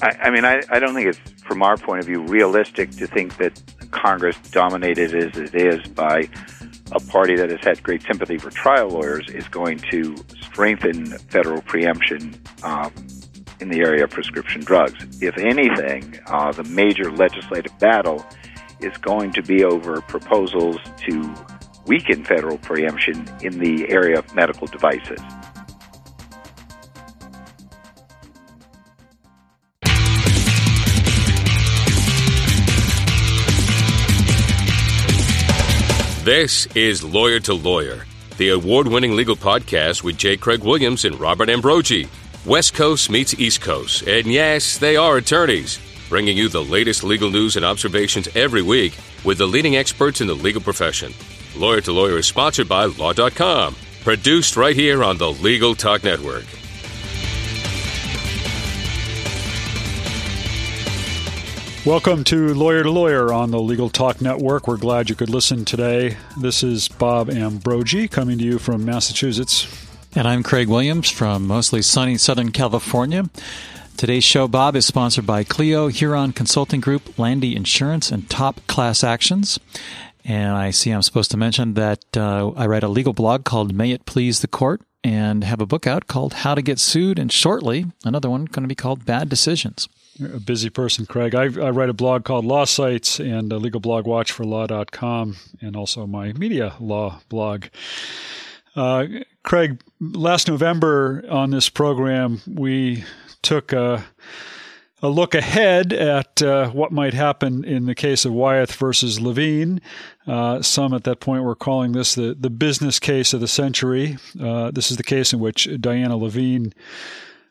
I, I mean, I, I don't think it's, from our point of view, realistic to think that Congress, dominated as it is by a party that has had great sympathy for trial lawyers, is going to strengthen federal preemption um, in the area of prescription drugs. If anything, uh, the major legislative battle is going to be over proposals to weaken federal preemption in the area of medical devices. This is Lawyer to Lawyer, the award winning legal podcast with J. Craig Williams and Robert Ambrogi. West Coast meets East Coast, and yes, they are attorneys, bringing you the latest legal news and observations every week with the leading experts in the legal profession. Lawyer to Lawyer is sponsored by Law.com, produced right here on the Legal Talk Network. Welcome to Lawyer to Lawyer on the Legal Talk Network. We're glad you could listen today. This is Bob Ambrogi coming to you from Massachusetts. And I'm Craig Williams from mostly sunny Southern California. Today's show, Bob, is sponsored by Clio, Huron Consulting Group, Landy Insurance, and Top Class Actions. And I see I'm supposed to mention that uh, I write a legal blog called May It Please the Court and have a book out called How to Get Sued, and shortly, another one going to be called Bad Decisions. A busy person, Craig. I, I, write a blog called Law Sites and legal blog watch for law.com and also my media law blog. Uh, Craig, last November on this program, we took a, a look ahead at uh, what might happen in the case of Wyeth versus Levine. Uh, some at that point were calling this the, the business case of the century. Uh, this is the case in which Diana Levine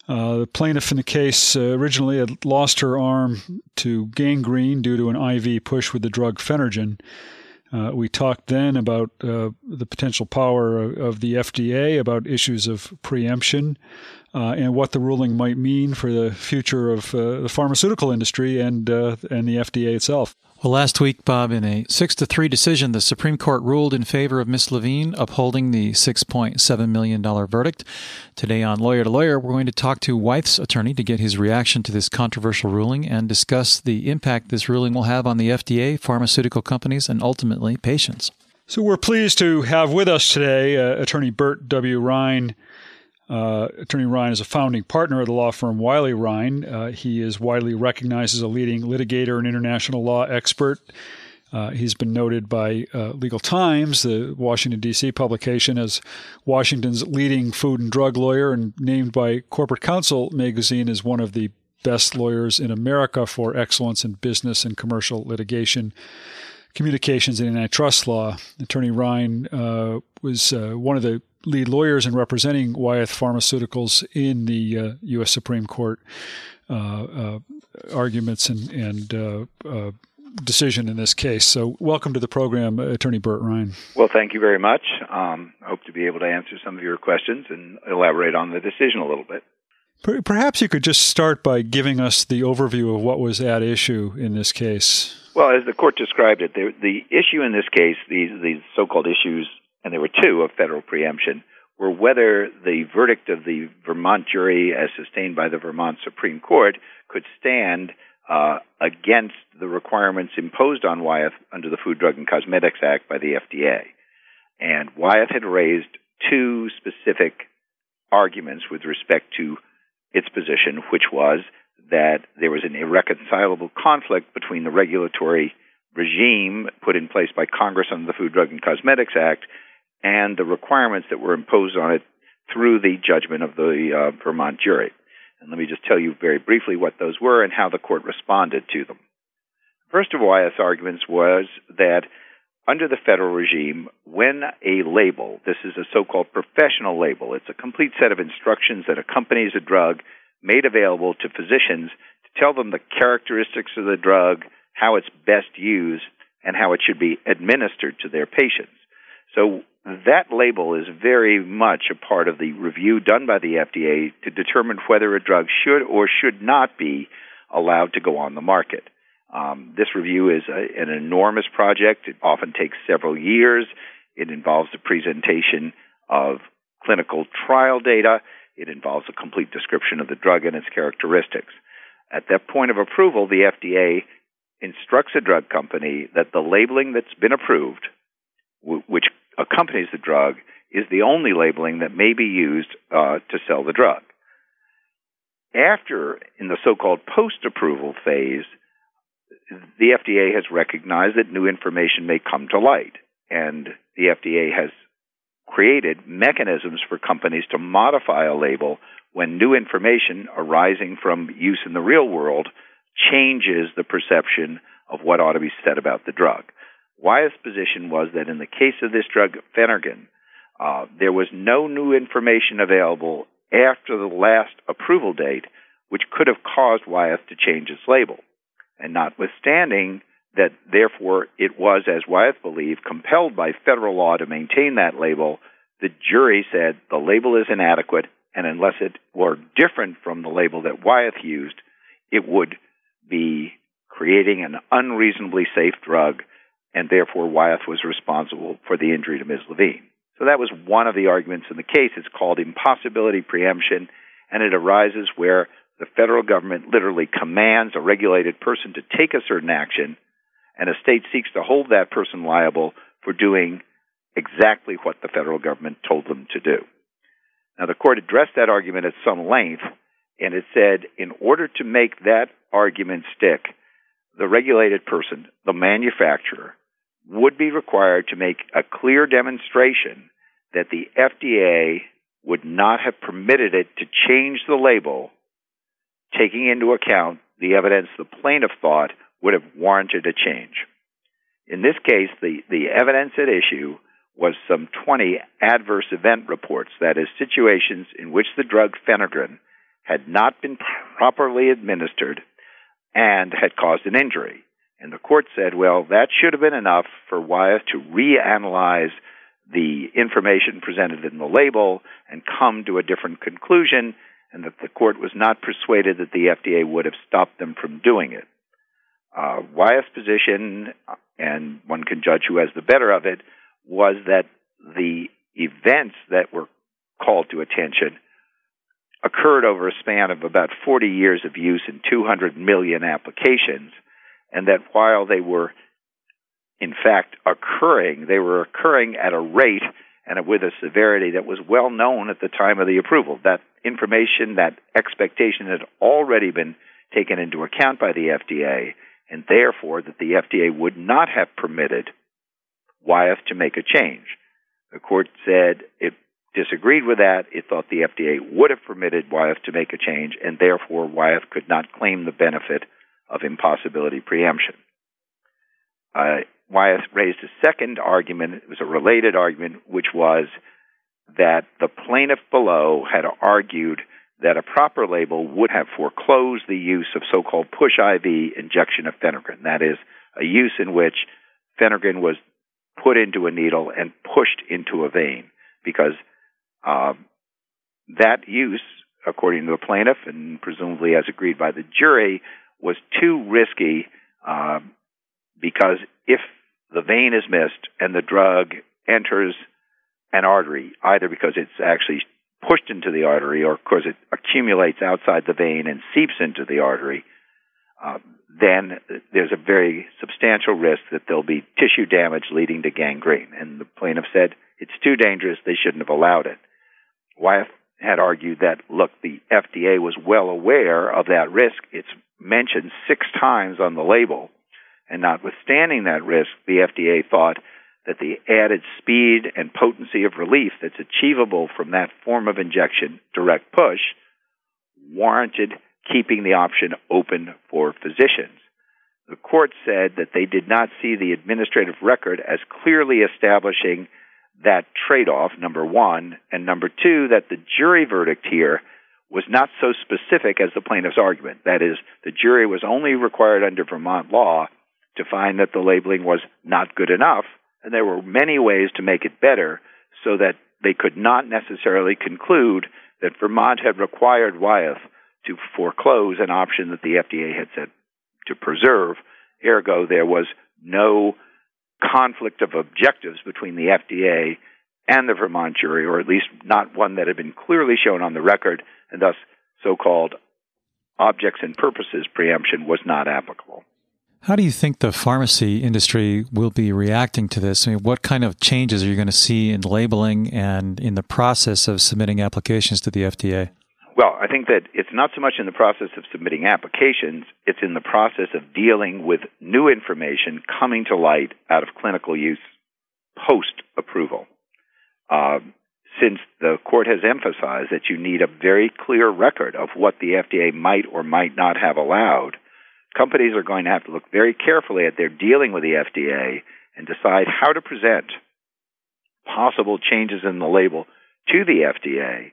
uh, the plaintiff in the case uh, originally had lost her arm to gangrene due to an IV push with the drug Phenergan. Uh, we talked then about uh, the potential power of, the FDA, about issues of preemption, uh, and what the ruling might mean for the future of the pharmaceutical industry and and the FDA itself. Well, last week, Bob, in a 6 to 3 decision, the Supreme Court ruled in favor of Ms. Levine, upholding the $6.7 million verdict. Today on Lawyer to Lawyer, we're going to talk to Wyeth's attorney to get his reaction to this controversial ruling and discuss the impact this ruling will have on the FDA, pharmaceutical companies, and ultimately patients. So we're pleased to have with us today uh, attorney Bert W. Rein. Uh, Attorney Rein is a founding partner of the law firm Wiley Rein. Uh, he is widely recognized as a leading litigator and international law expert. Uh, he's been noted by uh, Legal Times, the Washington, D.C. publication, as Washington's leading food and drug lawyer, and named by Corporate Counsel magazine as one of the best lawyers in America for excellence in business and commercial litigation communications and antitrust law. Attorney Rein uh, was uh, one of the lead lawyers in representing Wyeth Pharmaceuticals in the uh, U.S. Supreme Court uh, uh, arguments and, and uh, decision in this case. So, welcome to the program, Attorney Bert Rein. Well, thank you very much. Um, I hope to be able to answer some of your questions and elaborate on the decision a little bit. Perhaps you could just start by giving us the overview of what was at issue in this case. Well, as the court described it, the, the issue in this case, these, these so-called issues and there were two of federal preemption, were whether the verdict of the Vermont jury, as sustained by the Vermont Supreme Court, could stand uh, against the requirements imposed on Wyeth under the Food, Drug, and Cosmetics Act by the FDA. And Wyeth had raised two specific arguments with respect to its position, which was that there was an irreconcilable conflict between the regulatory regime put in place by Congress under the Food, Drug, and Cosmetics Act and the requirements that were imposed on it through the judgment of the uh, Vermont jury. And let me just tell you very briefly what those were and how the court responded to them. First of Wyeth's arguments was that under the federal regime, when a label, this is a so called professional label, it's a complete set of instructions that accompanies a drug made available to physicians to tell them the characteristics of the drug, how it's best used, and how it should be administered to their patients. So that label is very much a part of the review done by the FDA to determine whether a drug should or should not be allowed to go on the market. Um, this review is a, an enormous project. It often takes several years. It involves the presentation of clinical trial data. It involves a complete description of the drug and its characteristics. At that point of approval, the FDA instructs a drug company that the labeling that's been approved, w- which accompanies the drug, is the only labeling that may be used uh, to sell the drug. After, in the so called post approval phase, the FDA has recognized that new information may come to light, and the FDA has created mechanisms for companies to modify a label when new information arising from use in the real world changes the perception of what ought to be said about the drug. Wyeth's position was that in the case of this drug, Phenergan, uh, there was no new information available after the last approval date which could have caused Wyeth to change its label. And notwithstanding that, therefore, it was, as Wyeth believed, compelled by federal law to maintain that label, the jury said the label is inadequate, and unless it were different from the label that Wyeth used, it would be creating an unreasonably safe drug, and therefore Wyeth was responsible for the injury to Ms. Levine. So that was one of the arguments in the case. It's called impossibility preemption, and it arises where the federal government literally commands a regulated person to take a certain action, and a state seeks to hold that person liable for doing exactly what the federal government told them to do. Now, the court addressed that argument at some length, and it said in order to make that argument stick, the regulated person, the manufacturer, would be required to make a clear demonstration that the FDA would not have permitted it to change the label, taking into account the evidence the plaintiff thought would have warranted a change. In this case, the, the evidence at issue was some 20 adverse event reports, that is, situations in which the drug Phenergan had not been properly administered and had caused an injury. And the court said, well, that should have been enough for Wyeth to reanalyze the information presented in the label and come to a different conclusion, and that the court was not persuaded that the FDA would have stopped them from doing it. Uh, Wyeth's position, and one can judge who has the better of it, was that the events that were called to attention occurred over a span of about 40 years of use in 200 million applications, and that while they were in fact occurring, they were occurring at a rate and with a severity that was well known at the time of the approval. That information, that expectation had already been taken into account by the FDA, and therefore that the FDA would not have permitted Wyeth to make a change. The court said it disagreed with that. It thought the FDA would have permitted Wyeth to make a change, and therefore Wyeth could not claim the benefit of impossibility preemption. Uh, Wyeth raised a second argument. It was a related argument, which was that the plaintiff below had argued that a proper label would have foreclosed the use of so called push IV injection of Phenergan. That is, a use in which Phenergan was put into a needle and pushed into a vein because uh, that use, according to the plaintiff and presumably as agreed by the jury, was too risky uh, because if the vein is missed and the drug enters an artery, either because it's actually pushed into the artery or because it accumulates outside the vein and seeps into the artery, uh, then there's a very substantial risk that there'll be tissue damage leading to gangrene. And the plaintiff said it's too dangerous, they shouldn't have allowed it. Wyeth had argued that, look, the FDA was well aware of that risk. It's mentioned six times on the label. And notwithstanding that risk, the FDA thought that the added speed and potency of relief that's achievable from that form of injection, direct push, warranted keeping the option open for physicians. The court said that they did not see the administrative record as clearly establishing that trade off, number one, and number two, that the jury verdict here was not so specific as the plaintiff's argument. That is, the jury was only required under Vermont law to find that the labeling was not good enough, and there were many ways to make it better so that they could not necessarily conclude that Vermont had required Wyeth to foreclose an option that the FDA had said to preserve. Ergo, there was no conflict of objectives between the FDA and the Vermont jury, or at least not one that had been clearly shown on the record, and thus so called objects and purposes preemption was not applicable. How do you think the pharmacy industry will be reacting to this? I mean, what kind of changes are you going to see in labeling and in the process of submitting applications to the FDA? Well, I think that it's not so much in the process of submitting applications, it's in the process of dealing with new information coming to light out of clinical use post approval. Uh, since the court has emphasized that you need a very clear record of what the FDA might or might not have allowed, companies are going to have to look very carefully at their dealing with the FDA and decide how to present possible changes in the label to the FDA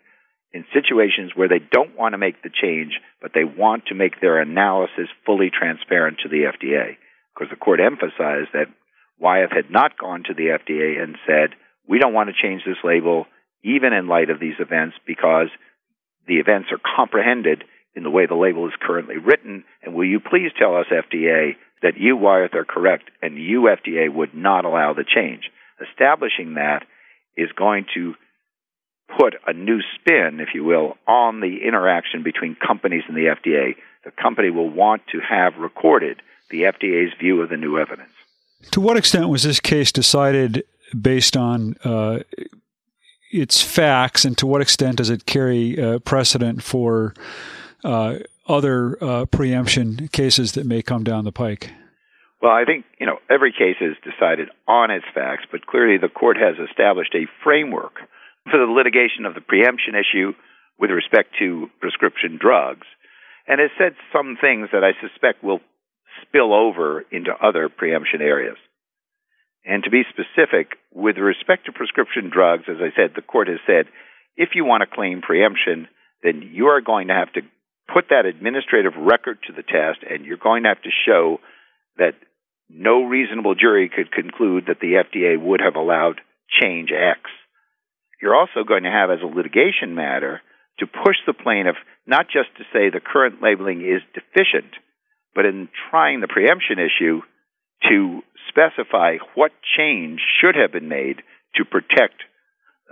in situations where they don't want to make the change, but they want to make their analysis fully transparent to the FDA. Because the court emphasized that Wyeth had not gone to the FDA and said, we don't want to change this label, even in light of these events, because the events are comprehended in the way the label is currently written. And will you please tell us, FDA, that you, Wyeth, are correct and you, FDA, would not allow the change? Establishing that is going to put a new spin, if you will, on the interaction between companies and the FDA. The company will want to have recorded the FDA's view of the new evidence. To what extent was this case decided based on uh, its facts, and to what extent does it carry uh, precedent for uh, other uh, preemption cases that may come down the pike? Well, I think you know every case is decided on its facts, but clearly the court has established a framework for the litigation of the preemption issue with respect to prescription drugs, and has said some things that I suspect will spill over into other preemption areas. And to be specific, with respect to prescription drugs, as I said, the court has said if you want to claim preemption, then you are going to have to put that administrative record to the test, and you're going to have to show that no reasonable jury could conclude that the FDA would have allowed change X you're also going to have as a litigation matter to push the plaintiff not just to say the current labeling is deficient, but in trying the preemption issue to specify what change should have been made to protect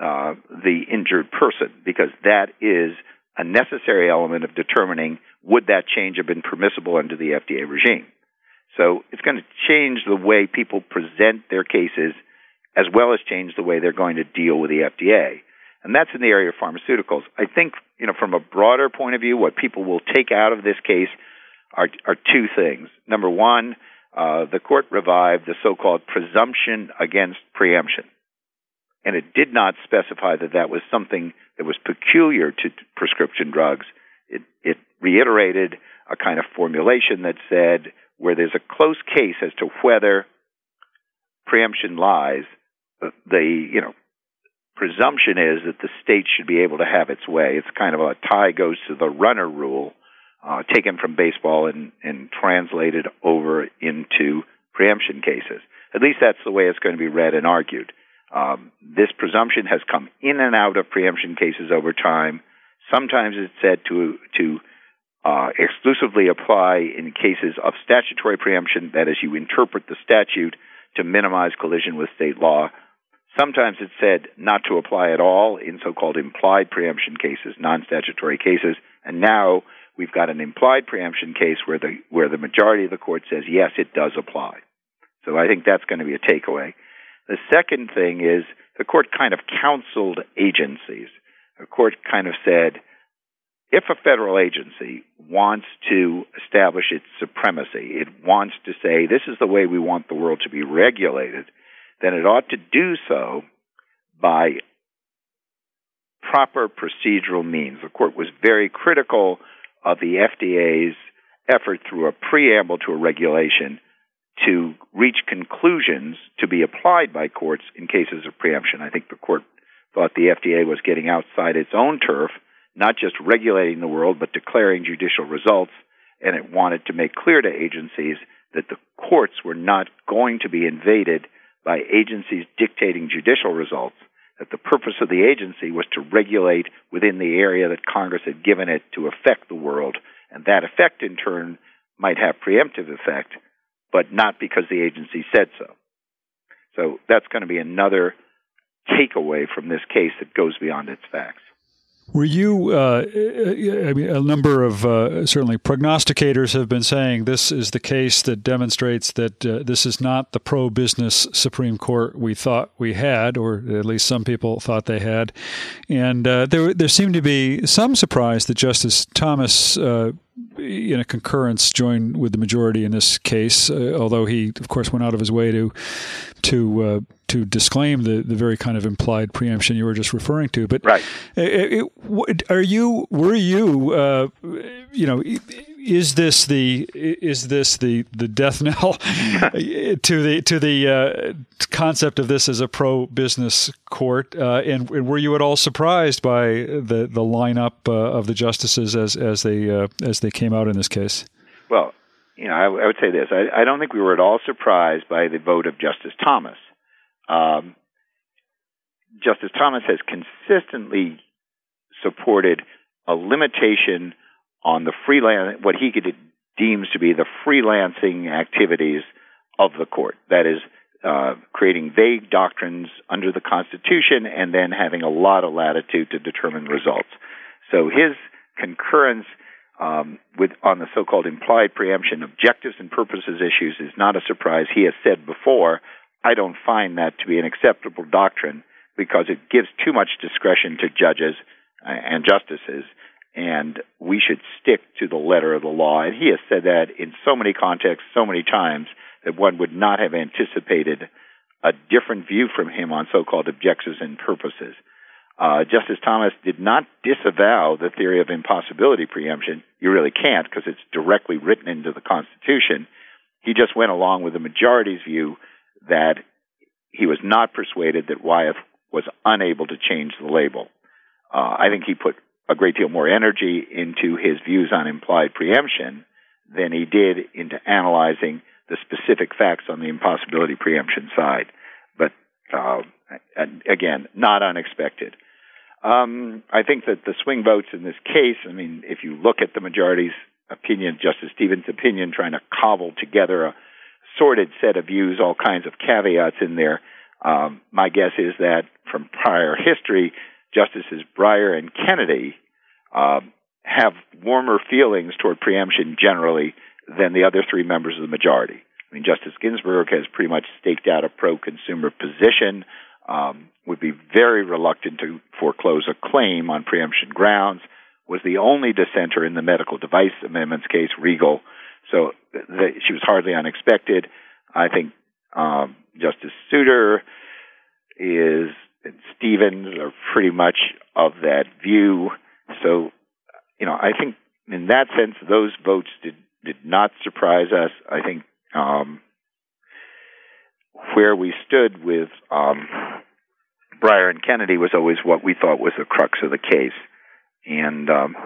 uh, the injured person, because that is a necessary element of determining would that change have been permissible under the FDA regime. So it's going to change the way people present their cases as well as change the way they're going to deal with the FDA. And that's in the area of pharmaceuticals. I think, you know, from a broader point of view, what people will take out of this case are, are two things. Number one, uh, the court revived the so-called presumption against preemption. And it did not specify that that was something that was peculiar to prescription drugs. It, it reiterated a kind of formulation that said where there's a close case as to whether preemption lies, the you know presumption is that the state should be able to have its way. It's kind of a tie goes to the runner rule, uh, taken from baseball and, and translated over into preemption cases. At least that's the way it's going to be read and argued. Um, this presumption has come in and out of preemption cases over time. Sometimes it's said to to uh, exclusively apply in cases of statutory preemption, that is, you interpret the statute to minimize collision with state law. Sometimes it's said not to apply at all in so called implied preemption cases, non statutory cases. And now we've got an implied preemption case where the, where the majority of the court says, yes, it does apply. So I think that's going to be a takeaway. The second thing is the court kind of counseled agencies. The court kind of said, if a federal agency wants to establish its supremacy, it wants to say, this is the way we want the world to be regulated, then it ought to do so by proper procedural means. The court was very critical of the FDA's effort through a preamble to a regulation to reach conclusions to be applied by courts in cases of preemption. I think the court thought the FDA was getting outside its own turf, not just regulating the world, but declaring judicial results, and it wanted to make clear to agencies that the courts were not going to be invaded by agencies dictating judicial results, that the purpose of the agency was to regulate within the area that Congress had given it to affect the world, and that effect in turn might have preemptive effect, but not because the agency said so. So that's going to be another takeaway from this case that goes beyond its facts. Were you? Uh, I mean, a number of uh, certainly prognosticators have been saying this is the case that demonstrates that uh, this is not the pro-business Supreme Court we thought we had, or at least some people thought they had. And uh, there, there seemed to be some surprise that Justice Thomas uh, in a concurrence joined with the majority in this case, uh, although he, of course, went out of his way to to uh, to disclaim the, the very kind of implied preemption you were just referring to. But right. It, it, are you were you uh, you know is this the is this the the death knell to the to the uh, concept of this as a pro business court? Uh, and, and, were you at all surprised by the the lineup uh, of the justices as as they uh, as they came out in this case? Well, you know, I, I would say this: I, I, don't think we were at all surprised by the vote of Justice Thomas. Um, Justice Thomas has consistently supported a limitation on the freelance, what he deems to be the freelancing activities of the court. That is, uh, creating vague doctrines under the Constitution and then having a lot of latitude to determine results. So his concurrence um, with on the so-called implied preemption objectives and purposes issues is not a surprise. He has said before, I don't find that to be an acceptable doctrine because it gives too much discretion to judges uh, and justices and we should stick to the letter of the law. And he has said that in so many contexts, so many times, that one would not have anticipated a different view from him on so called objectives and purposes. Uh, Justice Thomas did not disavow the theory of impossibility preemption. You really can't because it's directly written into the Constitution. He just went along with the majority's view that he was not persuaded that Wyeth was unable to change the label. Uh, I think he put a great deal more energy into his views on implied preemption than he did into analyzing the specific facts on the impossibility preemption side. But uh, again, not unexpected. Um, I think that the swing votes in this case, I mean, if you look at the majority's opinion, Justice Stevens' opinion, trying to cobble together a sorted set of views, all kinds of caveats in there, um, my guess is that from prior history, Justices Breyer and Kennedy uh, have warmer feelings toward preemption generally than the other three members of the majority. I mean, Justice Ginsburg has pretty much staked out a pro-consumer position. Um, would be very reluctant to foreclose a claim on preemption grounds. Was the only dissenter in the medical device amendments case, Riegel. So the, she was hardly unexpected. I think um, Justice Souter is and Stevens are pretty much of that view. So, you know, I think in that sense, those votes did did not surprise us. I think um, where we stood with um, Breyer and Kennedy was always what we thought was the crux of the case, and um,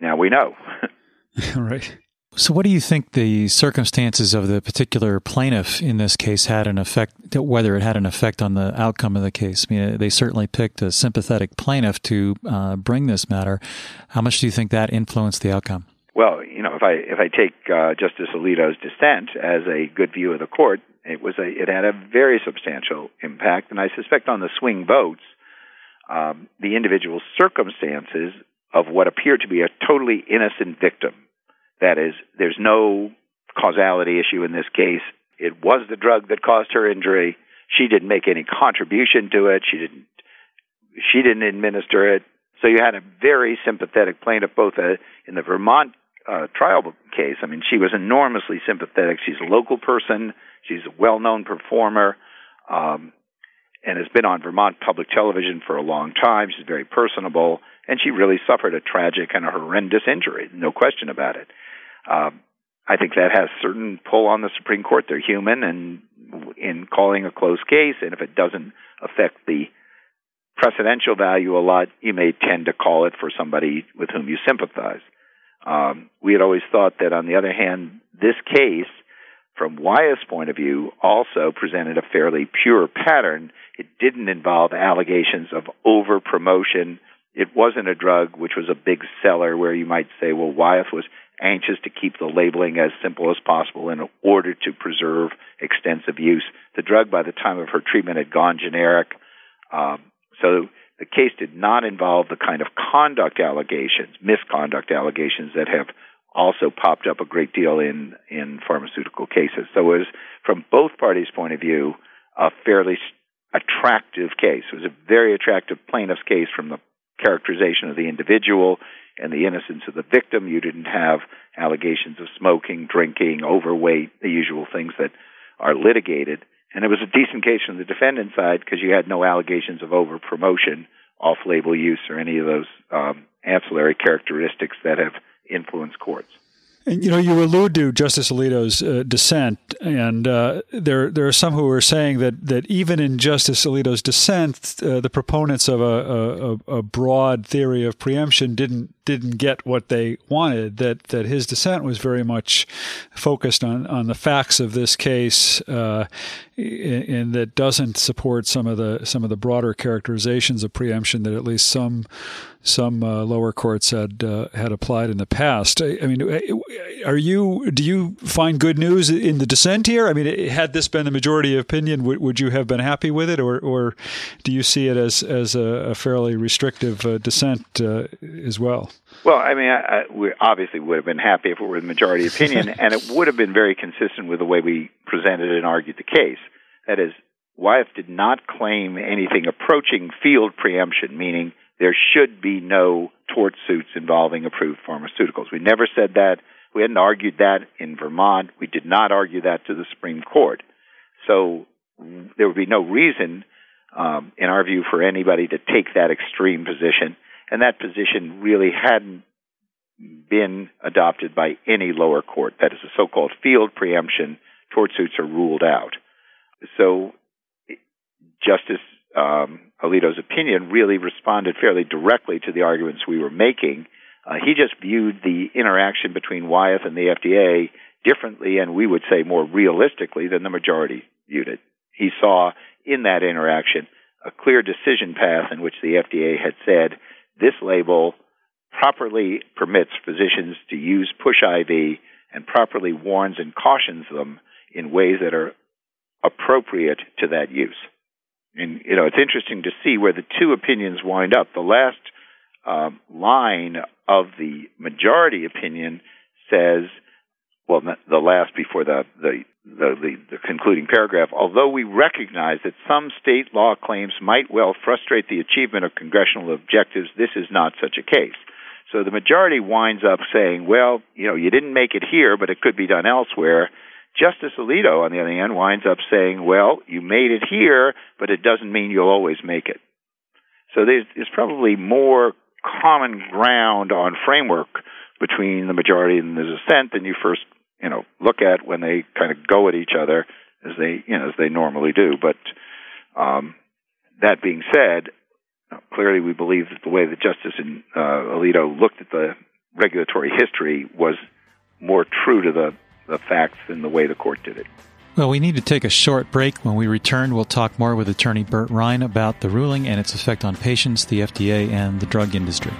now we know. right. So, what do you think the circumstances of the particular plaintiff in this case had an effect, whether it had an effect on the outcome of the case? I mean, they certainly picked a sympathetic plaintiff to uh, bring this matter. How much do you think that influenced the outcome? Well, you know, if I if I take uh, Justice Alito's dissent as a good view of the court, it was a it had a very substantial impact, and I suspect on the swing votes, um, the individual circumstances of what appeared to be a totally innocent victim that is, there's no causality issue in this case. It was the drug that caused her injury. She didn't make any contribution to it. She didn't. She didn't administer it. So you had a very sympathetic plaintiff, both uh, in the Vermont uh, trial case. I mean, she was enormously sympathetic. She's a local person. She's a well-known performer, um, and has been on Vermont public television for a long time. She's very personable, and she really suffered a tragic and a horrendous injury. No question about it. Uh, I think that has certain pull on the Supreme Court. They're human, and in calling a closed case, and if it doesn't affect the precedential value a lot, you may tend to call it for somebody with whom you sympathize. Um, we had always thought that, on the other hand, this case, from Wyeth's point of view, also presented a fairly pure pattern. It didn't involve allegations of over promotion. It wasn't a drug which was a big seller where you might say, well, Wyeth was anxious to keep the labeling as simple as possible in order to preserve extensive use. The drug, by the time of her treatment, had gone generic. Um, so the case did not involve the kind of conduct allegations, misconduct allegations that have also popped up a great deal in in pharmaceutical cases. So it was from both parties' point of view a fairly attractive case. It was a very attractive plaintiff's case from the characterization of the individual and the innocence of the victim. You didn't have allegations of smoking, drinking, overweight, the usual things that are litigated. And it was a decent case from the defendant's side because you had no allegations of over promotion, off label use, or any of those um, ancillary characteristics that have influenced courts. And, you know, you allude to Justice Alito's uh, dissent, and uh, there there are some who are saying that, that even in Justice Alito's dissent, uh, the proponents of a, a, a, broad theory of preemption didn't didn't get what they wanted. That that his dissent was very much focused on, on the facts of this case, uh, and that doesn't support some of the some of the broader characterizations of preemption that at least some some uh, lower courts had uh, had applied in the past. I, I, mean, are you do you find good news in the dissent here? I mean, had this been the majority opinion, would, would you have been happy with it, or or do you see it as as a, a fairly restrictive uh, dissent uh, as well? Well, I mean, I, I, we obviously would have been happy if it were the majority opinion, and it would have been very consistent with the way we presented and argued the case. That is, Wyeth did not claim anything approaching field preemption, meaning there should be no tort suits involving approved pharmaceuticals. We never said that. We hadn't argued that in Vermont. We did not argue that to the Supreme Court. So there would be no reason, um, in our view, for anybody to take that extreme position and that position really hadn't been adopted by any lower court. That is a so-called field preemption. Tort suits are ruled out. So Justice um, Alito's opinion really responded fairly directly to the arguments we were making. Uh, he just viewed the interaction between Wyeth and the FDA differently, and we would say more realistically than the majority viewed it. He saw in that interaction a clear decision path in which the FDA had said this label properly permits physicians to use push IV and properly warns and cautions them in ways that are appropriate to that use. And you know, it's interesting to see where the two opinions wind up. The last um, line of the majority opinion says, well, the last before the the the, the, the concluding paragraph, although we recognize that some state law claims might well frustrate the achievement of congressional objectives, this is not such a case. So the majority winds up saying, well, you know, you didn't make it here, but it could be done elsewhere. Justice Alito, on the other hand, winds up saying, well, you made it here, but it doesn't mean you'll always make it. So there's, there's probably more common ground on framework between the majority and the dissent than you first you know look at when they kind of go at each other as they you know as they normally do. But um, that being said, clearly we believe that the way that Justice in, uh, Alito looked at the regulatory history was more true to the, the facts than the way the court did it. Well, we need to take a short break. When we return, we'll talk more with attorney Bert Rein about the ruling and its effect on patients, the FDA, and the drug industry.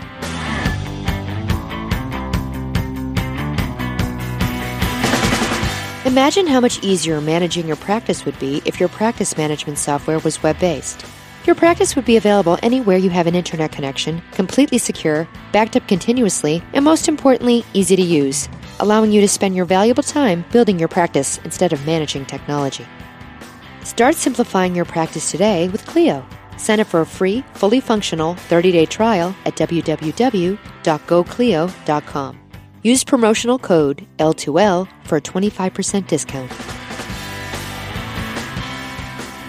Imagine how much easier managing your practice would be if your practice management software was web based. Your practice would be available anywhere you have an internet connection, completely secure, backed up continuously, and most importantly, easy to use, allowing you to spend your valuable time building your practice instead of managing technology. Start simplifying your practice today with Clio. Sign up for a free, fully functional 30 day trial at www.goclio.com. Use promotional code L2L for a 25% discount.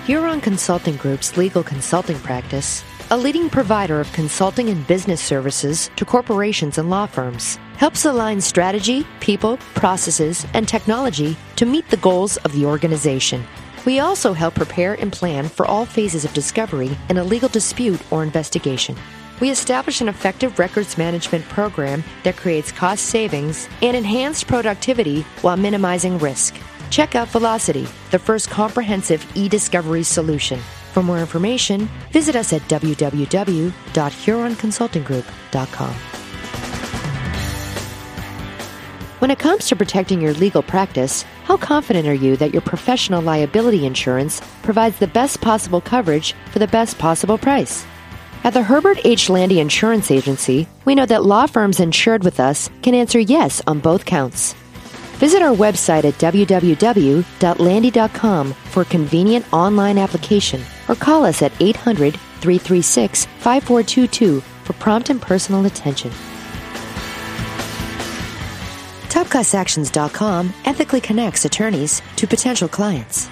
Huron Consulting Group's legal consulting practice, a leading provider of consulting and business services to corporations and law firms, helps align strategy, people, processes, and technology to meet the goals of the organization. We also help prepare and plan for all phases of discovery in a legal dispute or investigation we establish an effective records management program that creates cost savings and enhanced productivity while minimizing risk. Check out Velocity, the first comprehensive e discovery solution. For more information, visit us at www.huronconsultinggroup.com. When it comes to protecting your legal practice, how confident are you that your professional liability insurance provides the best possible coverage for the best possible price? At the Herbert H. Landy Insurance Agency, we know that law firms insured with us can answer yes on both counts. Visit our website at www.landy.com for convenient online application or call us at 800 336 5422 for prompt and personal attention. TopClassActions.com ethically connects attorneys to potential clients.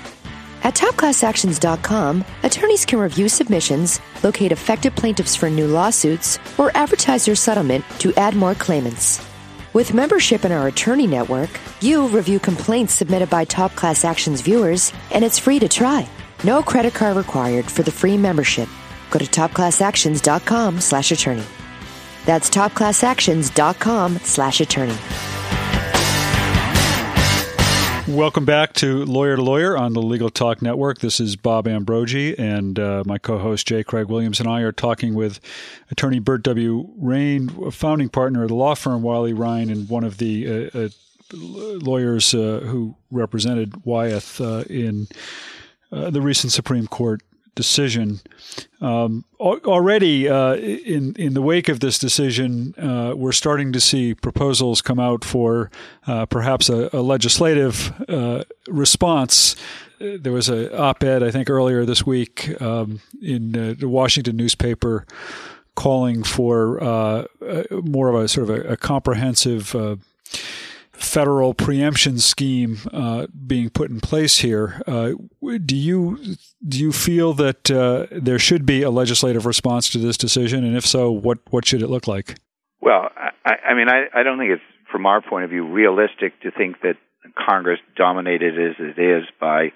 At TopClassActions.com, attorneys can review submissions, locate affected plaintiffs for new lawsuits, or advertise their settlement to add more claimants. With membership in our attorney network, you review complaints submitted by Top Class Actions viewers, and it's free to try. No credit card required for the free membership. Go to topclassactions.com slash attorney. That's topclassactions.com slash attorney. Welcome back to Lawyer to Lawyer on the Legal Talk Network. This is Bob Ambrogi, and uh, my co host J. Craig Williams and I are talking with attorney Bert W. Rein, a founding partner of the law firm Wiley Rein, and one of the uh, uh, lawyers uh, who represented Wyeth uh, in uh, the recent Supreme Court decision. Um, already, uh, in in the wake of this decision, uh, we're starting to see proposals come out for uh, perhaps a, a legislative uh, response. There was an op-ed, I think, earlier this week um, in uh, the Washington newspaper calling for uh, more of a sort of a, a comprehensive federal preemption scheme uh, being put in place here. Uh, do you do you feel that uh, there should be a legislative response to this decision, and if so, what what should it look like? Well, I, I mean, I, I don't think it's from our point of view realistic to think that Congress, dominated as it is by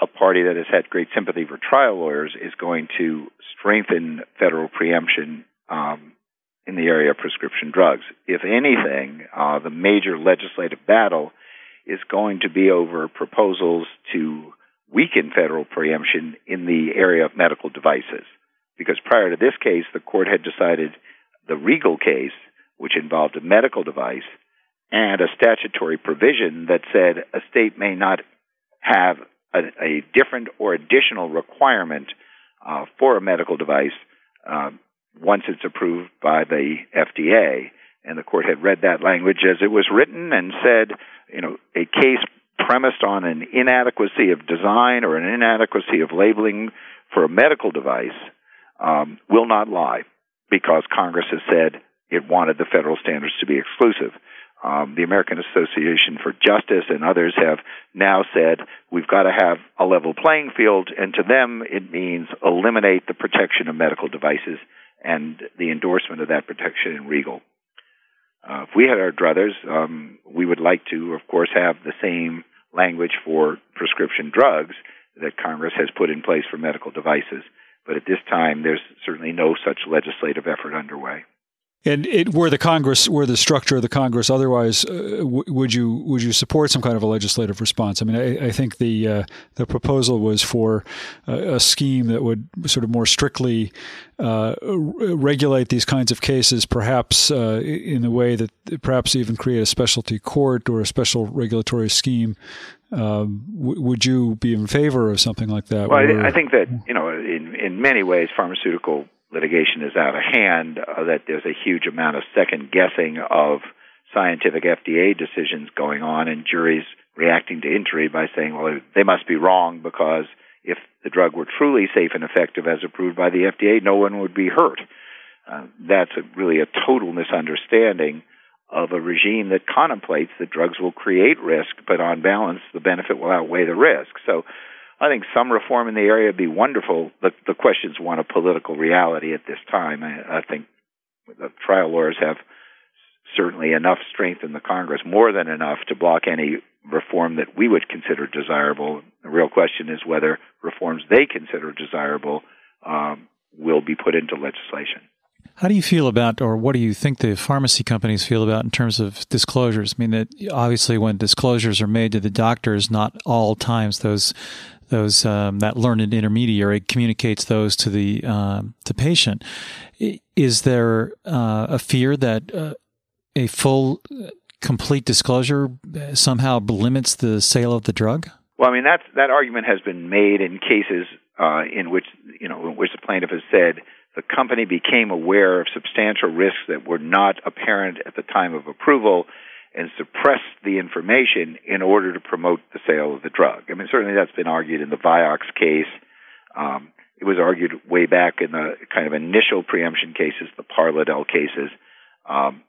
a party that has had great sympathy for trial lawyers, is going to strengthen federal preemption um, in the area of prescription drugs. If anything, uh, the major legislative battle is going to be over proposals to weaken federal preemption in the area of medical devices. Because prior to this case, the court had decided the Riegel case, which involved a medical device, and a statutory provision that said a state may not have a, a different or additional requirement uh, for a medical device uh, once it's approved by the FDA. And the court had read that language as it was written and said, you know, a case premised on an inadequacy of design or an inadequacy of labeling for a medical device um, will not lie because Congress has said it wanted the federal standards to be exclusive. Um, the American Association for Justice and others have now said we've got to have a level playing field, and to them it means eliminate the protection of medical devices and the endorsement of that protection in Riegel. Uh, if we had our druthers, um, we would like to, of course, have the same language for prescription drugs that Congress has put in place for medical devices. But at this time, there's certainly no such legislative effort underway. And it, were the Congress, were the structure of the Congress otherwise, uh, w- would you would you support some kind of a legislative response? I mean, I, I think the uh, the proposal was for a, a, scheme that would sort of more strictly uh, regulate these kinds of cases, perhaps uh, in a way that perhaps even create a specialty court or a special regulatory scheme. Um, w- would you be in favor of something like that? Well, I, I think that you know, in in many ways, pharmaceutical litigation is out of hand, uh, that there's a huge amount of second guessing of scientific FDA decisions going on, and juries reacting to injury by saying, well, they must be wrong because if the drug were truly safe and effective as approved by the FDA, no one would be hurt. Uh, that's a, really a total misunderstanding of a regime that contemplates that drugs will create risk, but on balance, the benefit will outweigh the risk. So I think some reform in the area would be wonderful. The, the question's one of political reality at this time. I, I think the trial lawyers have certainly enough strength in the Congress, more than enough to block any reform that we would consider desirable. The real question is whether reforms they consider desirable um, will be put into legislation. How do you feel about, or what do you think the pharmacy companies feel about in terms of disclosures? I mean, that obviously when disclosures are made to the doctors, not all times those those um, that learned intermediary communicates those to the uh, the patient. Is there uh, a fear that uh, a full, complete disclosure somehow limits the sale of the drug? Well, I mean that that argument has been made in cases uh, in which you know in which the plaintiff has said the company became aware of substantial risks that were not apparent at the time of approval and suppress the information in order to promote the sale of the drug. I mean, certainly that's been argued in the Vioxx case. Um, it was argued way back in the kind of initial preemption cases, the Parlodel cases. Um,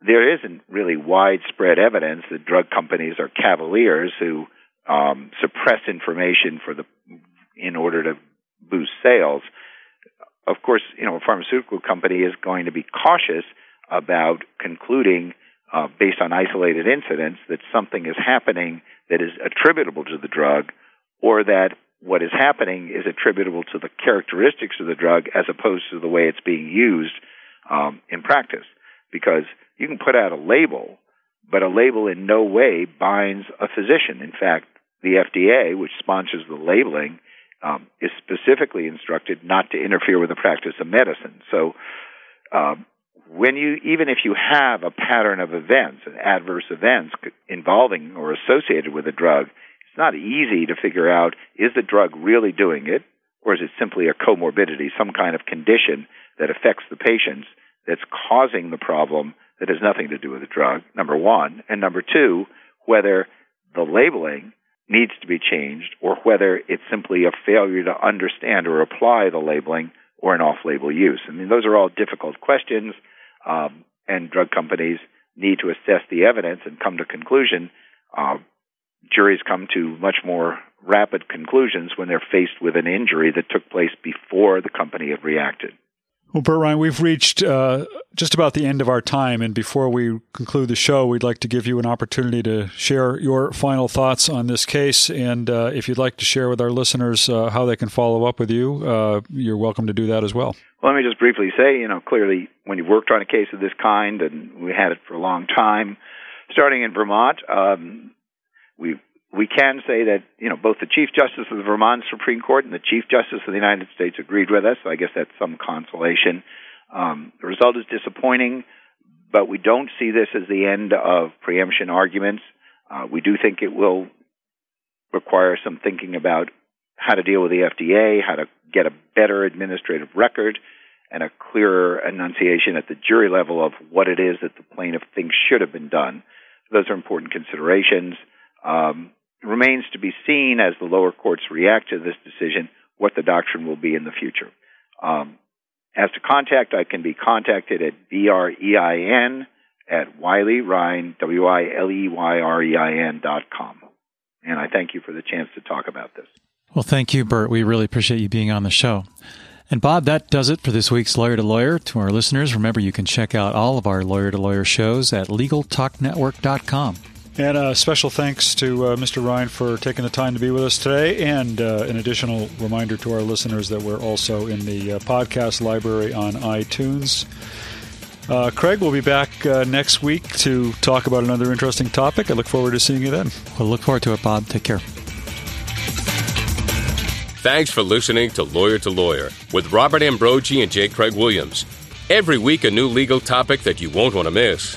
there isn't really widespread evidence that drug companies are cavaliers who um, suppress information for the in order to boost sales. Of course, you know a pharmaceutical company is going to be cautious about concluding uh, based on isolated incidents that something is happening that is attributable to the drug, or that what is happening is attributable to the characteristics of the drug as opposed to the way it's being used um, in practice. Because you can put out a label, but a label in no way binds a physician. In fact, the FDA, which sponsors the labeling, um, is specifically instructed not to interfere with the practice of medicine. So, um, when you even if you have a pattern of events, adverse events involving or associated with a drug, it's not easy to figure out is the drug really doing it, or is it simply a comorbidity, some kind of condition that affects the patients that's causing the problem that has nothing to do with the drug. Number one, and number two, whether the labeling needs to be changed or whether it's simply a failure to understand or apply the labeling or an off-label use. I mean, those are all difficult questions, um, and drug companies need to assess the evidence and come to conclusion. Uh, juries come to much more rapid conclusions when they're faced with an injury that took place before the company had reacted. Well, Bert Rein, we've reached uh, just about the end of our time. And before we conclude the show, we'd like to give you an opportunity to share your final thoughts on this case. And uh, if you'd like to share with our listeners uh, how they can follow up with you, uh, you're welcome to do that as well. Well, let me just briefly say, you know, clearly when you've worked on a case of this kind, and we had it for a long time, starting in Vermont, um, we've we can say that you know both the Chief Justice of the Vermont Supreme Court and the Chief Justice of the United States agreed with us. So I guess that's some consolation. Um, the result is disappointing, but we don't see this as the end of preemption arguments. Uh, we do think it will require some thinking about how to deal with the FDA, how to get a better administrative record, and a clearer enunciation at the jury level of what it is that the plaintiff thinks should have been done. Those are important considerations. Um, remains to be seen as the lower courts react to this decision what the doctrine will be in the future. Um, as to contact, I can be contacted at B-R-E-I-N at Wiley Rein, W-I-L-E-Y-R-E-I-N dot com. And I thank you for the chance to talk about this. Well, thank you, Bert. We really appreciate you being on the show. And Bob, that does it for this week's Lawyer to Lawyer. To our listeners, remember you can check out all of our Lawyer to Lawyer shows at LegalTalkNetwork.com. And a special thanks to uh, Mr. Rein for taking the time to be with us today. And uh, an additional reminder to our listeners that we're also in the uh, podcast library on iTunes. Uh, Craig will be back uh, next week to talk about another interesting topic. I look forward to seeing you then. We'll look forward to it, Bob. Take care. Thanks for listening to Lawyer to Lawyer with Robert Ambrogi and J. Craig Williams. Every week, a new legal topic that you won't want to miss.